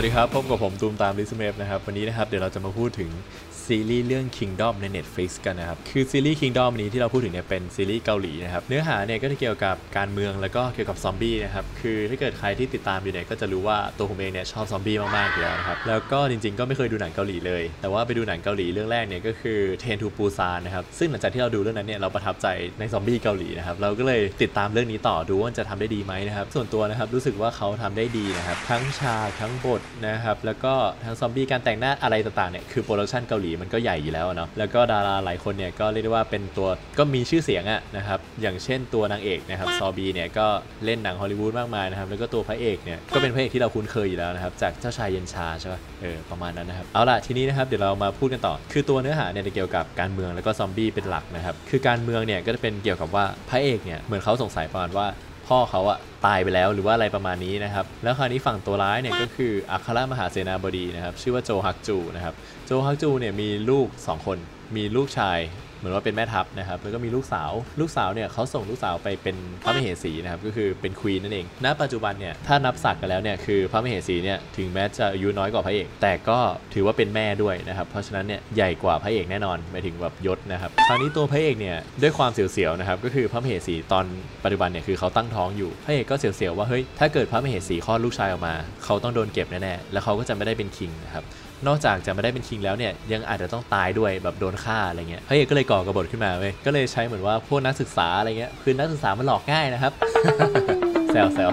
สวัสดีครับ พบกับผมตูมตามลิสเมฟนะครับ วันนี้นะครับ เดี๋ยวเราจะมาพูดถึงซีรีส์เรื่อง Kingdom ใน Netflix กันนะครับ คือซีรีส์ Kingdom นี้ที่เราพูดถึงเนี่ยเป็นซีรีส์เกาหลีนะครับ เนื้อหาเนี่ยก็จะเกี่ยวกับการเมืองแล้วก็เกี่ยวกับซอมบี้นะครับ คือถ้าเกิดใครที่ติดตามอยู่เนี่ยก็จะรู้ว่าตัวผมเองเนี่ยชอบซอมบี้มากๆอยู่แล้วนะครับ แล้วก็จริงๆ ก็ไม่เคยดูหนังเกาหลีเลย แต่ว่าไปดูหนังเกาหลีเรื่องแรกเนี่ยก็คือ Train to Busan นะครับ ซึ่งหลังจากที่เราดูเรื่องนั้นเนี่ยเราประทับใจในซอมบี้เกาหลีนะครับ เราก็เลยติดตามเรื่องนี้ต่อดูว่าจะทำได้ดีไหมนะครับ ส่วนตัวนะครับรู้สึกว่าเขาทำได้ดีนะครับทั้งฉากทั้งบทนะครับแล้วก็ทั้งซอมบี้การแต่งหน้าอะไรต่างๆเนี่ยคือ production เกาหลีมันก็ใหญ่อยู่แล้วอะเนาะแล้วก็ดาราหลายคนเนี่ยก็เรียกได้ว่าเป็นตัวก็มีชื่อเสียงอะนะครับอย่างเช่นตัวนางเอกนะครับซอบีเนี่ยก็เล่นหนังฮอลลีวูดมากมายนะครับแล้วก็ตัวพระเอกเนี่ยก็เป็นพระเอกที่เราคุ้นเคยอยู่แล้วนะครับจากเจ้าชายเย็นชาใช่ปะเออประมาณนั้นนะครับเอาล่ะทีนี้นะครับเดี๋ยวเรามาพูดกันต่อ คือตัวเนื้อหาเนี่ยจะเกี่ยวกับการเมืองแล้วก็ซอมบี้เป็นหลักนะครับคือการเมืองเนี่ยก็จะเป็นเกี่ยวกับว่าพระเอกเนี่ยเหมือนเขาสงสัยประมาณว่า พ่อเขาอะตายไปแล้วหรือว่าอะไรประมาณนี้นะครับ แล้วคราวนี้ฝั่งตัวร้ายเนี่ยก็คืออัครมหาเสนาบดีนะครับ ชื่อว่าโจฮักจูนะครับ โจฮักจูเนี่ยมีลูก 2 คน มีลูกชาย เหมือนว่าเป็นแม่ทัพนะครับแล้วก็มีลูกสาว ลูกสาวเนี่ยเขาส่งลูกสาวไปเป็นพระมเหสีนะครับก็คือเป็นควีนนั่นเองณปัจจุบันเนี่ยถ้านับศักดิ์กันแล้วเนี่ยคือพระมเหสีเนี่ยถึงแม้จะอายุน้อยกว่าพระเอก แต่ก็ถือว่าเป็นแม่ด้วยนะครับเพราะฉะนั้นเนี่ยใหญ่กว่าพระเอกแน่นอนหมายถึงแบบยศนะครับคราวนี้ตัวพระเอกเนี่ยด้วยความเสียวๆนะครับก็คือพระมเหสีตอนปัจจุบันเนี่ยคือเขาตั้งท้องอยู่พระเอกก็เสียวๆว่าเฮ้ยถ้าเกิดพระมเหสีคลอดลูกชายออกมา เขาต้องโดนเก็บแน่ๆแล้วเขาก็จะไม่ได้เป็นคิงนะครับ นอกจากจะไม่ได้เป็นคิงแล้วเนี่ยยังอาจจะต้องตายด้วยแบบโดนฆ่าอะไรเงี้ยพระเอกก็เลยก่อกระบฏขึ้นมาเว้ยก็เลยใช้เหมือนว่าพวกนักศึกษาอะไรเงี้ยคือนักศึกษามันหลอกง่ายนะครับแซวแซว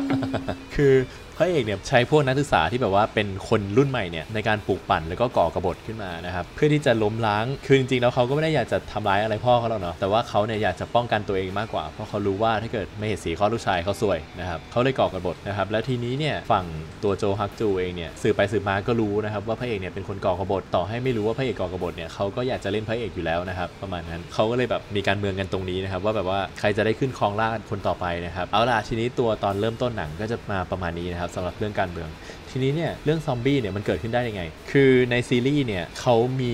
คือ พระเอกเนี่ยใช้พวกนักศึกษาที่แบบว่าเป็นคนรุ่นใหม่เนี่ยในการปลูกปั่นแล้วก็ก่อกระบฏขึ้นมานะครับเพื่อที่จะล้มล้างคือจริงๆแล้วเขาก็ไม่ได้อยากจะทำร้ายอะไรพ่อเขาหรอกเนาะแต่ว่าเขาเนี่ยอยากจะป้องกันตัวเองมากกว่า เพราะเขารู้ว่าถ้าเกิดไม่เหตุสีข้อลูกชายเขาซวยนะครับเขาเลยก่อกระบฏนะครับแล้วทีนี้เนี่ยฝั่งตัวโจฮักจูเองเนี่ยสืบไปสืบมาก็รู้นะครับว่าพระเอกเนี่ยเป็นคนก่อกระบฏต่อให้ไม่รู้ว่าพระเอกก่อกระบฏเนี่ยเขาก็อยากจะเล่นพระเอกอยู่แล้วนะครับประมาณนั้นเขาก็เลยแบบมีการเมืองกันตรงนี้นะครับว่าแบบว่าใครจะได้ขึ้นครองราชคนต่อไปนะครับเอาล่ะทีนี้ตัวตอนเริ่มต้นหนังก็จะมาประมาณนี้นะครับสำหรับเรื่องการเมือง ทีนี้เนี่ยเรื่องซอมบี้เนี่ยมันเกิดขึ้นได้ยังไง คือในซีรีส์เนี่ยเขามี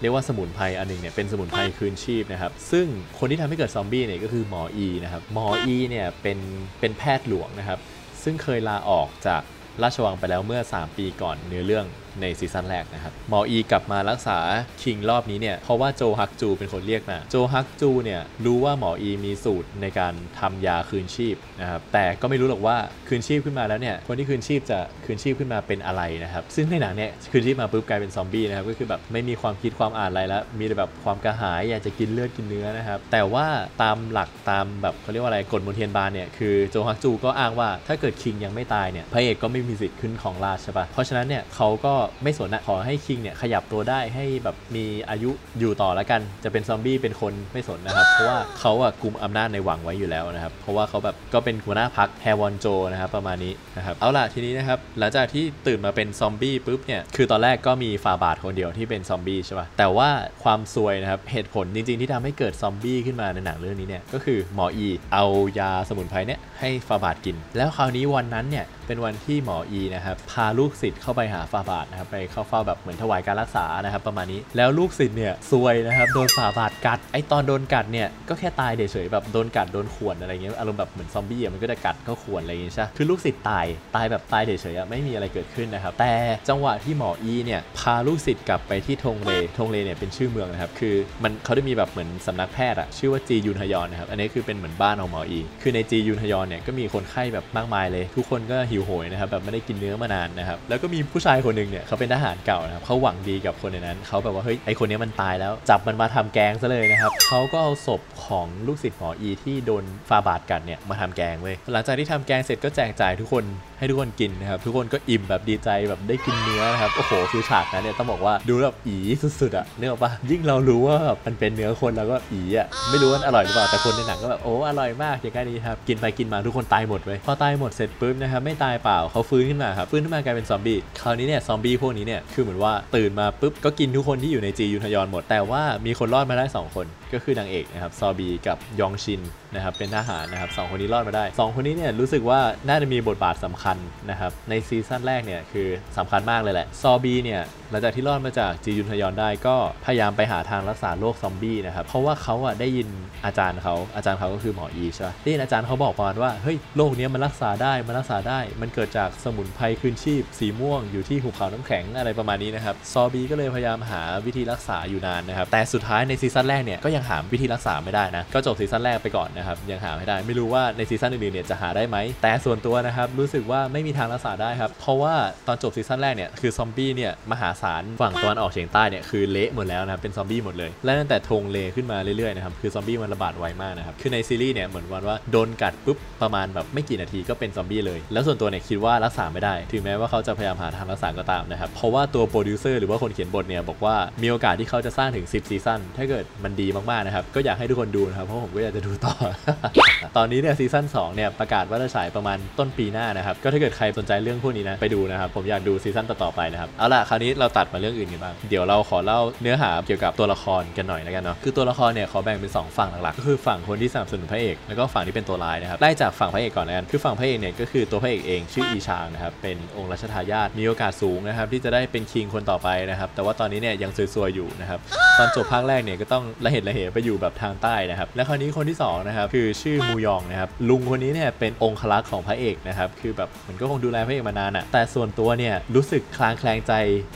เรียกว่าสมุนไพรอันหนึงเนี่ยเป็นสมุนไพรคืนชีพนะครับซึ่งคนที่ทำให้เกิดซอมบี้เนี่ยก็คือหมออีนะครับหมออีเนี่ยเป็นเป็นแพทย์หลวงนะครับซึ่งเคยลาออกจากราชวังไปแล้วเมื่อ 3 ปีก่อนเนื้อเรื่อง ในซีซั่นแรกนะครับหมออีกลับมารักษาคิงรอบนี้เนี่ยเพราะว่าโจฮักจูเป็นคนเรียกมาโจฮักจูเนี่ยรู้ว่าหมออีมีสูตรในการทำยาคืนชีพนะครับแต่ก็ไม่รู้หรอกว่าคืนชีพขึ้นมาแล้วเนี่ยคนที่คืนชีพจะคืนชีพขึ้นมาเป็นอะไรนะครับซึ่งในหนังเนี่ยคืนชีพมาปุ๊บกลายเป็นซอมบี้นะครับก็คือแบบไม่มีความคิดความอ่านอะไรแล้วมีแต่แบบความกระหายอยากจะกินเลือดกินเนื้อนะครับแต่ว่าตามหลักตามแบบเขาเรียกว่าอะไรกฎมนเทียนบานเนี่ยคือโจฮักจูก็อ้างว่าถ้าเกิดคิงยังไม่ตายเนี่ยพระเอกก็ไม่มีสิทธิ์ขึ้นของราชใช่ปะเพราะฉะนั้นเนี่ยเขาก็ไม่สนนะขอให้คิงเนี่ยขยับตัวได้ให้แบบมีอายุอยู่ต่อแล้วกัน จะเป็นซอมบี้เป็นคนไม่สนนะครับ เพราะว่าเขาอะกลุ่มอำนาจในหวังไว้อยู่แล้วนะครับ เพราะว่าเขาแบบก็เป็นหัวหน้าพักแฮวอนโจนะครับประมาณนี้นะครับเอาล่ะทีนี้นะครับหลังจากที่ตื่นมาเป็นซอมบี้ปุ๊บเนี่ยคือตอนแรกก็มีฟาบาทคนเดียวที่เป็นซอมบี้ใช่ปะแต่ว่าความซวยนะครับเหตุผลจริงๆ ที่ทำให้เกิดซอมบี้ขึ้นมาในหนังเรื่องนี้เนี่ยก็คือหมออีเอายาสมุนไพรเนี่ย ให้ฟาบาทกิน แล้วคราวนี้วันนั้นเนี่ยเป็นวันที่หมออีนะครับพาลูกศิษย์เข้าไปหาฟาบาทนะครับไปเข้าเฝ้าแบบเหมือนถวายการรักษานะครับประมาณนี้แล้วลูกศิษย์เนี่ยซวยนะครับโดนฟาบาทกัดไอตอนโดนกัดเนี่ยก็แค่ตายเฉยๆแบบโดนกัดโดนข่วนอะไรเงี้ยอารมณ์แบบเหมือนซอมบี้อมันก็จะกัดก็ข่วนอะไรอย่างเงี้ยใช่คือลูกศิษย์ตายตายแบบตายเฉยๆไม่มีอะไรเกิดขึ้นนะครับแต่จังหวะที่หมออีเนี่ยพาลูกศิษย์กลับไปที่ทงเลทงเลเนี่ยเป็นชื่อเมืองนะครับคือมันเขาได้มีแบบเหมือนสำนักแพทย์อะชื่อว่าจียุนฮยอนนะครับอันนี้คือเป็นเหมือนบ้านของหมออี คือในจียุนฮยอนเนี่ยก็มีคนไข้แบบมากมายเลย ทุกคนก็หิวโหยนะครับแบบไม่ได้กินเนื้อมานานนะครับแล้วก็มีผู้ชายคนหนึ่งเนี่ยเขาเป็นทหารเก่านะครับเขาหวังดีกับคนในนั้นเขาแบบว่าเฮ้ยไอคนนี้มันตายแล้ว จับมันมาทำแกงซะเลยนะครับเขาก็เอาศพของลูกศิษย์หมออีที่โดนฟาบาดกัดเนี่ยมาทำแกงเว้ยหลังจากที่ทำแกงเสร็จก็แจกจ่ายทุกคน ให้ทุกคนกินนะครับทุกคนก็อิ่มแบบดีใจแบบได้กินเนื้อนะครับโอ้โหคือฉากนั้นเนี่ยต้องบอกว่าดูแบบอีสุดๆอะนึกออกปะยิ่งเรารู้ว่าแบบมันเป็นเนื้อคนแล้วก็อีอะไม่รู้ว่าอร่อยหรือเปล่าแต่คนในหนังก็แบบโอ้อร่อยมากอย่างนี้ครับกินไปกินมาทุกคนตายหมดเว้ยพอตายหมดเสร็จปุ๊บนะครับไม่ตายเปล่าเขาฟื้นขึ้นมาครับฟื้นขึ้นมากลายเป็นซอมบี้คราวนี้เนี่ยซอมบี้พวกนี้เนี่ยคือเหมือนว่าตื่นมาปุ๊บก็กินทุกคนที่อยู่ในจียุนฮยอนหมดแต่ว่ามีคนรอดมาได้ 2 คน ก็คือนางเอกนะครับซอบีกับยองชินนะครับเป็นทหารนะครับสองคนนี้รอดมาได้สองคนนี้เนี่ยรู้สึกว่าน่าจะมีบทบาทสำคัญนะครับในซีซั่นแรกเนี่ยคือสำคัญมากเลยแหละซอบีเนี่ยหลังจากที่รอดมาจากจียุลฮยอนได้ก็พยายามไปหาทางรักษาโรคซอมบี้นะครับเพราะว่าเขาอะได้ยินอาจารย์เขาอาจารย์เขาก็คือหมออีใช่ไหมได้ยินอาจารย์เขาบอกประมาณว่าเฮ้ยโรคเนี้ยมันรักษาได้มันรักษาได้ มันเกิดจากสมุนไพรคืนชีพ สีม่วงอยู่ที่หุบเขาน้ำแข็งอะไรประมาณนี้นะครับซอบีก็เลยพยายามหาวิธีรักษาอยู่นานนะครับแต่สุดท้ายในซีซั่นแรกเนี่ยก็ยังหาวิธีรักษาไม่ได้นะ ก็จบซีซั่นแรกไปก่อนนะครับ ยังหาไม่ได้ ไม่รู้ว่าในซีซั่นอื่นๆเนี่ยจะหาได้ไหม แต่ส่วนตัวนะครับ รู้สึกว่าไม่มีทางรักษาได้ครับ เพราะว่าตอนจบซีซั่นแรกเนี่ย คือซอมบี้เนี่ย มหาศาล ฝั่งตะวันออกเฉียงใต้เนี่ย คือเละหมดแล้วนะครับ เป็นซอมบี้หมดเลย และตั้งแต่ทงเลขึ้นมาเรื่อยๆนะครับ คือซอมบี้มันระบาดไวมากนะครับ คือในซีรีส์เนี่ย เหมือนวันว่าโดนกัดปุ๊บ ประมาณแบบไม่กี่นาทีก็เป็นซอมบี้เลย แล้วส่วนตัวเนี่ยคิดว่ารักษาไม่ได้ ถึงแม้ว่าเขาจะพยายามหาทางรักษาก็ตามนะครับ เพราะว่าตัวโปรดิวเซอร์หรือว่าคนเขียนบทเนี่ยบอกว่ามีโอกาสที่เขาจะสร้างถึง 10ซีซั่นถ้าเกิดมันดีมากๆนะครับ ก็อยากให้ทุกคนดูนะครับ เพราะผมก็อยากจะดูต่อ ตอนนี้เนี่ยซีซั่น2เนี่ยประกาศว่าจะฉายประมาณต้นปีหน้านะครับ ก็ถ้าเกิดใครสนใจเรื่องพวกนี้นะไปดูนะครับ ผมอยากดูซีซั่นต่อๆไปนะครับ เอาล่ะคราวนี้เราตัดมาเรื่องอื่นกันบ้าง เดี๋ยวเราขอเล่าเนื้อหาเกี่ยวกับตัวละครกันหน่อยแล้วกันเนาะ คือตัวละครเนี่ยเขาแบ่งเป็น 2 ฝั่งหลักๆ ก็คือฝั่งคนที่สนับสนุนพระเอก แล้วก็ฝั่งที่เป็นตัวร้ายนะครับ ไล่จากฝั่งพระเอกก่อนแล้วกัน คือฝั่งพระเอกเนี่ยก็คือตัวพระเอกเองชื่ออีชางนะครับ เป็นองค์รัชทายาท มีโอกาสสูงนะครับที่จะได้เป็นคิงคนต่อไปนะครับ แต่ว่าตอนนี้เนี่ยยังซวยๆอยู่นะครับ ตอนจบภาคแรกเนี่ยก็ต้องละเหตุละเหไปอยู่แบบทางใต้นะครับ และคราวนี้คนที่สองนะครับคือชื่อมูยองนะครับลุงคนนี้เนี่ยเป็นองคลักษ์ของพระเอกนะครับคือแบบมันก็คงดูแลพระเอกมานานอะ่ะแต่ส่วนตัวเนี่ยรู้สึกคลางแคลงใจ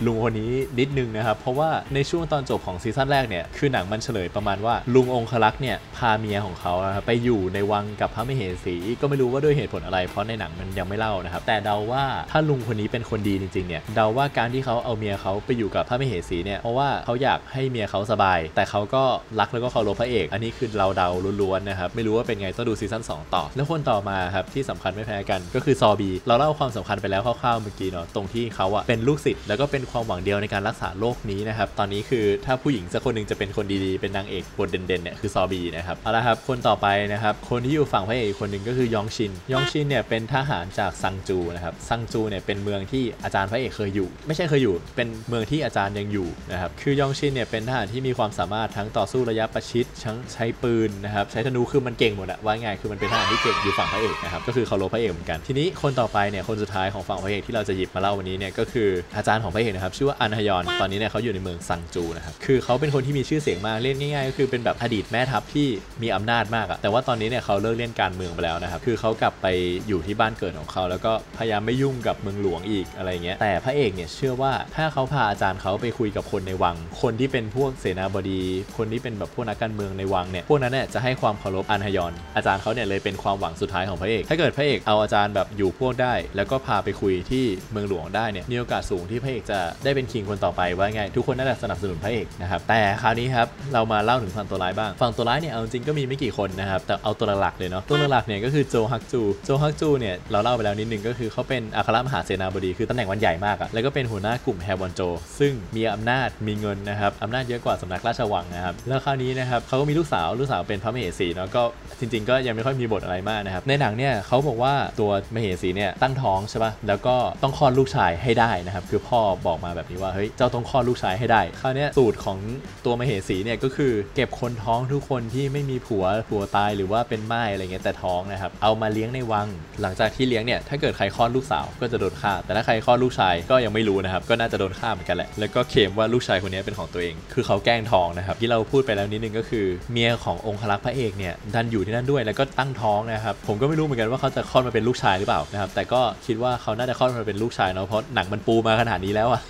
ลุงคนนี้นิดนึงนะครับเพราะว่าในช่วงตอนจบของซีซั่นแรกเนี่ยคือหนังมันเฉลยประมาณว่าลุงองคลักษ์เนี่ยพาเมียของเขานะครับไปอยู่ในวังกับพระมเหสีก็ไม่รู้ว่าด้วยเหตุผลอะไร เพราะในหนังมันยังไม่เล่านะครับแต่เดาว่าถ้าลุงคนนี้เป็นคนดีจริงๆเนี่ยเดาว่าการที่เขาเอาเมียเขาไปอยู่กับพระมเหสีเนี่ยเพราะว่าเขาอยากให้เมียเขาสบาย แต่เขาก็รักแล้วก็เคารพพระเอก อันนี้คือเราเดาล้วนๆนะครับไม่รู้ว่าเป็นไงต้องดูซีซั่น2ต่อ แล้วคนต่อมาครับที่สำคัญไม่แพ้กันก็คือซอบี เราเล่าความสำคัญไปแล้วคร่าวๆเมื่อกี้เนาะตรงที่เขาอะเป็นลูกศิษย์แล้วก็เป็นความหวังเดียวในการรักษาโรคนี้นะครับตอนนี้คือถ้าผู้หญิงสักคนหนึ่งจะเป็นคนดีๆเป็นนางเอกบทเด่นๆเนี่ยคือซอบีนะครับเอาละครับคนต่อไปนะครับคนที่อยู่ฝั่งพระเอกอีกคนหนึ่งก็คือยองชินยองชินเนี่ยเป็นทหารจากซังจูนะครับซังจูเนี่ยเป็นเมืองที่อาจารย์พระเอกเคยอยู่ ไม่ใช่เคยอยู่ เป็นเมืองที่อาจารย์ยังอยู่นะครับคือยองชินเนี่ยเป็นทหารที่มีความสามารถทั้งต่อสู้ระยะประชิดทั้งใช้ปืนนะครับใช้ธนูคือมันเก่งหมดอะว่าไงคือมันเป็นทหารที่เก่งอยู่ฝั่งพระเอกนะครับก็คือเคารพพระเอกเหมือนกันทีนี้คนต่อไปเนี่ยคนสุดท้ายของฝั่งพระเอกที่เราจะหยิบมาเล่าวันนี้เนี่ยก็คืออาจารย์ของพระเอกนะครับชื่อว่าอันฮยอนตอนนี้เนี่ยเขาอยู่ในเมืองซังจูนะครับคือเขาเป็นคนที่มีชื่อเสียงมากเล่นง่ายๆ ก็คือเป็นแบบอดีตแม่ทัพที่มีอำนาจมากอะแต่ว่าตอนนี้เนี่ยเขาเลิกเล่นการเมืองไปแล้วนะครับคือเขากลับไปอยู่ที่บ้านเกิดของเขา แล้วก็พยายามไม่ยุ่งกับเมืองหลวงอีกอะไรเงี้ยแต่พระเอกเนี่ยเชื่อว่าถ้าเขาพาอาจารย์เขาไปคุยกับคนในวัง คนที่เป็นพวกเสนาบดี คนที่เป็นแบบพวกนักการเมืองในวังเนี่ยพวกนั้นเนี่ยจะให้ความเคารพอันฮยอน อาจารย์เขาเนี่ยเลยเป็นความหวังสุดท้ายของพระเอก ถ้าเกิดพระเอกเอาอาจารย์แบบอยู่พวกได้ แล้วก็พาไปคุยที่เมืองหลวงได้เนี่ยมีโอกาสสูงที่พระเอกจะได้เป็นคิงคนต่อไปว่าไง ทุกคนน่าจะสนับสนุนพระเอกนะครับแต่คราวนี้ครับเรามาเล่าถึงฝั่งตัวร้ายบ้างฝั่งตัวร้ายเนี่ยเอาจริงก็มีไม่กี่คนนะครับแต่เอาตัวหลักๆเลยเนาะตัวหลักเนี่ยก็คือโจฮักจูโจฮักจูเนี่ยเราเล่าไปแล้วนิดนึงก็คือเขาเป็นอัครมหาเสนาบดีคือตำแหน่งวันใหญ่มากอะแล้วก็เป็นหัวหน้ากลุ่มแฮวอนโจ ซึ่งมีอำนาจมีเงินนะครับอำนาจเยอะกว่าสำนักราชวังนะครับแล้วคราวนี้นะครับเขาก็มีลูกสาวลูกสาวเป็นพระมเหสีเนาะก็จริง ๆ ก็ยังไม่ค่อยมีบทอะไรมากนะครับในหนังเนี่ยเขาบอกว่าตัวมเหสีเนี่ยตั้งท้องใช่ปะแล้วก็ต้องคลอดลูกชายให้ได้นะครับคือพ่อบอกมาแบบนี้ว่าเฮ้ยเจ้าต้องคลอดลูกชายให้ได้คราวนี้สูตรของตัวมเหสีเนี่ยก็คือเก็บคนท้องทุกคนที่ไม่มีผัวผัวตายหรือว่าเป็นไม้อะไรเงี้ยแต่ท้องนะครับเอามาเลี้ยงในวัง หลังจากที่เลี้ยงเนี่ยถ้าเกิดใครคลอดลูกสาวก็จะโดนฆ่า แต่ถ้าใครคลอดลูกชายก็ยังไม่รู้นะครับก็น่าจะโดนฆ่าเหมือนกันแหละแล้วก็เคมว่าลูกชายคนนี้เป็นของตัวเอง คือเขาแกล้งท้องนะครับที่เราพูดไปแล้วนิดนึงก็คือเมียขององครักษ์พระเอกเนี่ยดันอยู่ที่นั่นด้วยแล้วก็ตั้งท้องนะครับผมก็ไม่รู้เหมือนกันว่าเขาจะคลอดมาเป็นลูกชายหรือเปล่านะครับแต่ก็คิดว่าเขาน่าจะคลอดมาเป็นลูกชายเนาะเพราะหนังมันปูมาขนาดนี้แล้วอะ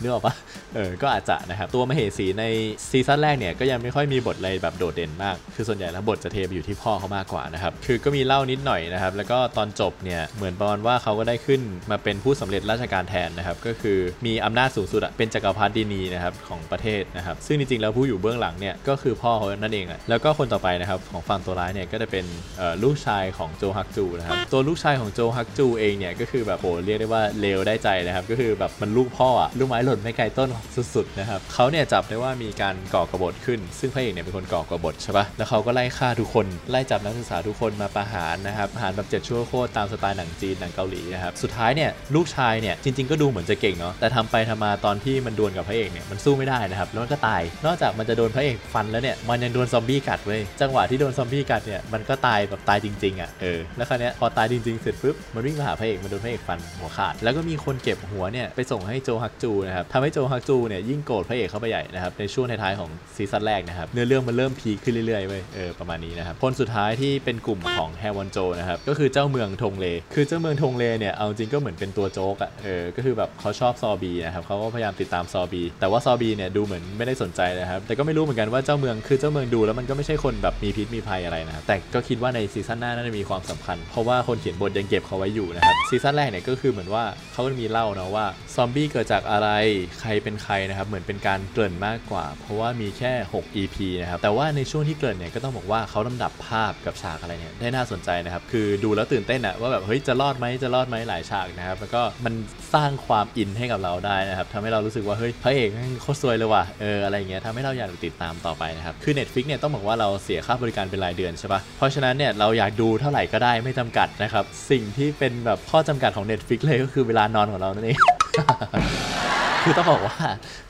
นึกออกปะเออก็อาจจะนะครับตัวมเหสีในซีซั่นแรกเนี่ยก็ยังไม่ค่อยมีบทอะไรแบบโดดเด่นมาก คือส่วนใหญ่แล้วบทจะเทไปอยู่ที่พ่อเขามากกว่านะครับคือก็มีเล่านิดหน่อยนะครับแล้วก็ตอนจบเนี่ยเหมือนประมาณว่าเขาก็ได้ขึ้นมาเป็นผู้สำเร็จราชการแทนนะครับก็คือมีอำนาจสูงสุดอะเป็นจักรพรรดินีนะครับของประเทศนะครับซึ่งจริงๆแล้วผู้อยู่เบื้องหลังเนี่ยก็คือพ่อเขานั่นเองอะแล้วก็คนต่อไปนะครับของฝั่งตัวร้ายเนี่ยก็จะเป็นลูกชายของโจฮักจูนะครับตัวลูกชายของโจฮักจูเองเนี่ยก็คือแบบโหเรียกได้ว่าเลวได้ใจนะครับก็คือแบบมันลูกพ่ออะลูกไม้หล่นไม่ไกลต้นสุดๆนะครับเขาเนี่ยจับได้ว่ามีการก่อกบฏขึ้น ซึ่งพระเอกเนี่ยเป็นคนก่อกบฏใช่ปะแล้วเขาก็ไล่ฆ่าทุกคนไล่จับนักศึกษาทุกคนมาประหารนะครับประหารแบบเจ็ดชั่วโคตรตามสไตล์หนังจีนหนังเกาหลีนะครับสุดท้ายเนี่ยลูกชายเนี่ยจริง ๆก็ดูเหมือนจะเก่งเนาะแต่ทำไปทำมาตอนที่มันดวลกับพระเอกเนี่ยมันสู้ไม่ได้นะครับแล้วมันก็ตาย นอกจากมันจะโดนพระเอกฟันแล้วเนี่ยมันยังโดนซอมบี้กัดเว้ยจังหวะที่โดนซอมบี้กัดเนี่ยมันก็ตายแบบตายจริงๆอะเออแล้วคราวเนี้ยพอตายจริงๆเสร็จปุ๊บมันวิ่งมาหาพระเอกมันโดนพระเอกฟันหัวขาด แล้วก็มีคนเก็บหัวเนี่ยไปส่งให้โจฮักจูนะครับทำให้โจฮักจูเนี่ยยิ่งโกรธพระเอกเข้าไปใหญ่นะครับในช่วงท้ายๆของซีซั่นแรกนะครับเนื้อเรื่องมันเริ่ม peak ขึ้นเรื่อยๆเว้ยเออประมาณนี้นะครับคนสุดท้ายที่เป็นกลุ่มของแฮวอนโจนะครับก็คือเจ้าเมืองทงเลคือเจ้าเมืองทงเลเนี่ยเอาจริงก็เหมือนเป็นตัวโจ๊กอะเออก็คือแบบเขาชอบซอบีนะครับเขาก็พยายามติดตามซอบีแต่ว่าซอบีเนี่ยดูเหมือนไม่ได้สนใจนะครับแต่ก็ไม่รู้เหมือนกันว่าเจ้าเมืองคือเจ้าเมืองดูแล้วมันก็ไม่ใช่คนแบบมีพิษมีภัยอะไรนะครับแต่ก็คิดว่าในซีซั่นหน้าน่าจะมีความสำคัญ เพราะว่าคนเขียนบทยังเก็บเขาไว้อยู่นะครับซีซั่นแรกเนี่ยก็คือเหมือนว่าเขาก็มีเล่าเนาะว่าซอมบี้เกิดจากอะไรใครเป็นใครนะครับเหมือนเป็นการเกริ่นมากกว่า เพราะว่ามีแค่ 6 EP นะครับแต่ว่าในช่วงที่เกริ่นเนี่ยก็ต้องบอกว่าเขาลำดับภาพกับฉากอะไรเนี่ยได้น่าสนใจนะครับคือดูแล้วตื่นเต้นอะว่าแบบเฮ้ยจะรอดไหมจะรอดไหมหลายฉากนะครับแล้วก็มันสร้างความอินให้กับเราได้นะครับทำให้เรารู้สึกว่าเฮ้ยพระเอกแม่งโคตรสวยเลยว่ะเอออะไรเงี้ยทำให้เราอยากติดตามต่อไปนะครับ คือ Netflix เนี่ยต้องบอกว่าเราเสียค่าบริการเป็นรายเดือนใช่ปะเพราะฉะนั้นเนี่ยเราอยากดูเท่าไหร่ก็ได้ไม่จำกัดนะครับ สิ่งที่เป็นแบบข้อจำกัดของ Netflix เลยก็คือเวลานอนของเรานั่นเอง คือต้องบอกว่า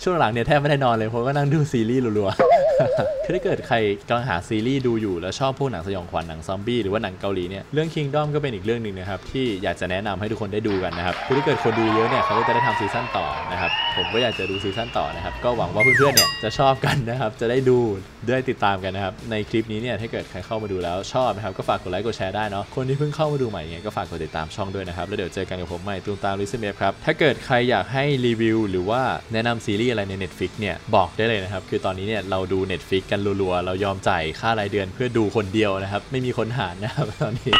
ช่วงหลังเนี่ยแทบไม่ได้นอนเลยเพราะว่านั่งดูซีรีส์รัวๆคือถ้าเกิดใครกำลังหาซีรีส์ดูอยู่แล้วชอบพวกหนังสยองขวัญหนังซอมบี้หรือว่าหนังเกาหลีเนี่ยเรื่อง Kingdom ก็เป็นอีกเรื่องหนึ่งนะครับที่อยากจะแนะนำให้ทุกคนได้ดูกันนะครับคือถ้าเกิดคนดูเยอะเนี่ยเขาก็จะได้ทำซีซั่นต่อนะครับผมก็อยากจะดูซีซั่นต่อนะครับก็หวังว่าเพื่อนๆเนี่ยจะชอบกันนะครับจะได้ดูได้ติดตามกันนะครับในคลิปนี้เนี่ยถ้าเกิดใครเข้ามาดูแล้วชอบนะครับก็ฝากกดไลค์กดแชร์ได้เนาะคนที่เพิ่งเข้ามาดูใหม่เนี่ยก็ฝากกดติดตามช่องด้วยนะครับแล้วเดี๋ยวเจอกันกับผมใหม่ตูมตามลิซเมฟครับถ้าเกิดใครอยากให้รีวิวหรือว่าแนะนำซีรีส์อะไรใน Netflix เนี่ยบอกได้เลยนะครับ คือตอนนี้เนี่ยเราดู Netflix กันรัวๆ เรายอมจ่ายค่ารายเดือนเพื่อดูคนเดียวนะครับ ไม่มีคนหารนะครับตอนนี้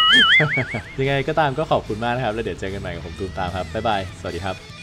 ยังไงก็ตามก็ขอบคุณมากนะครับ แล้วเดี๋ยวเจอกันใหม่กับผมตูมตามครับบ๊ายบายสวัสดีครับ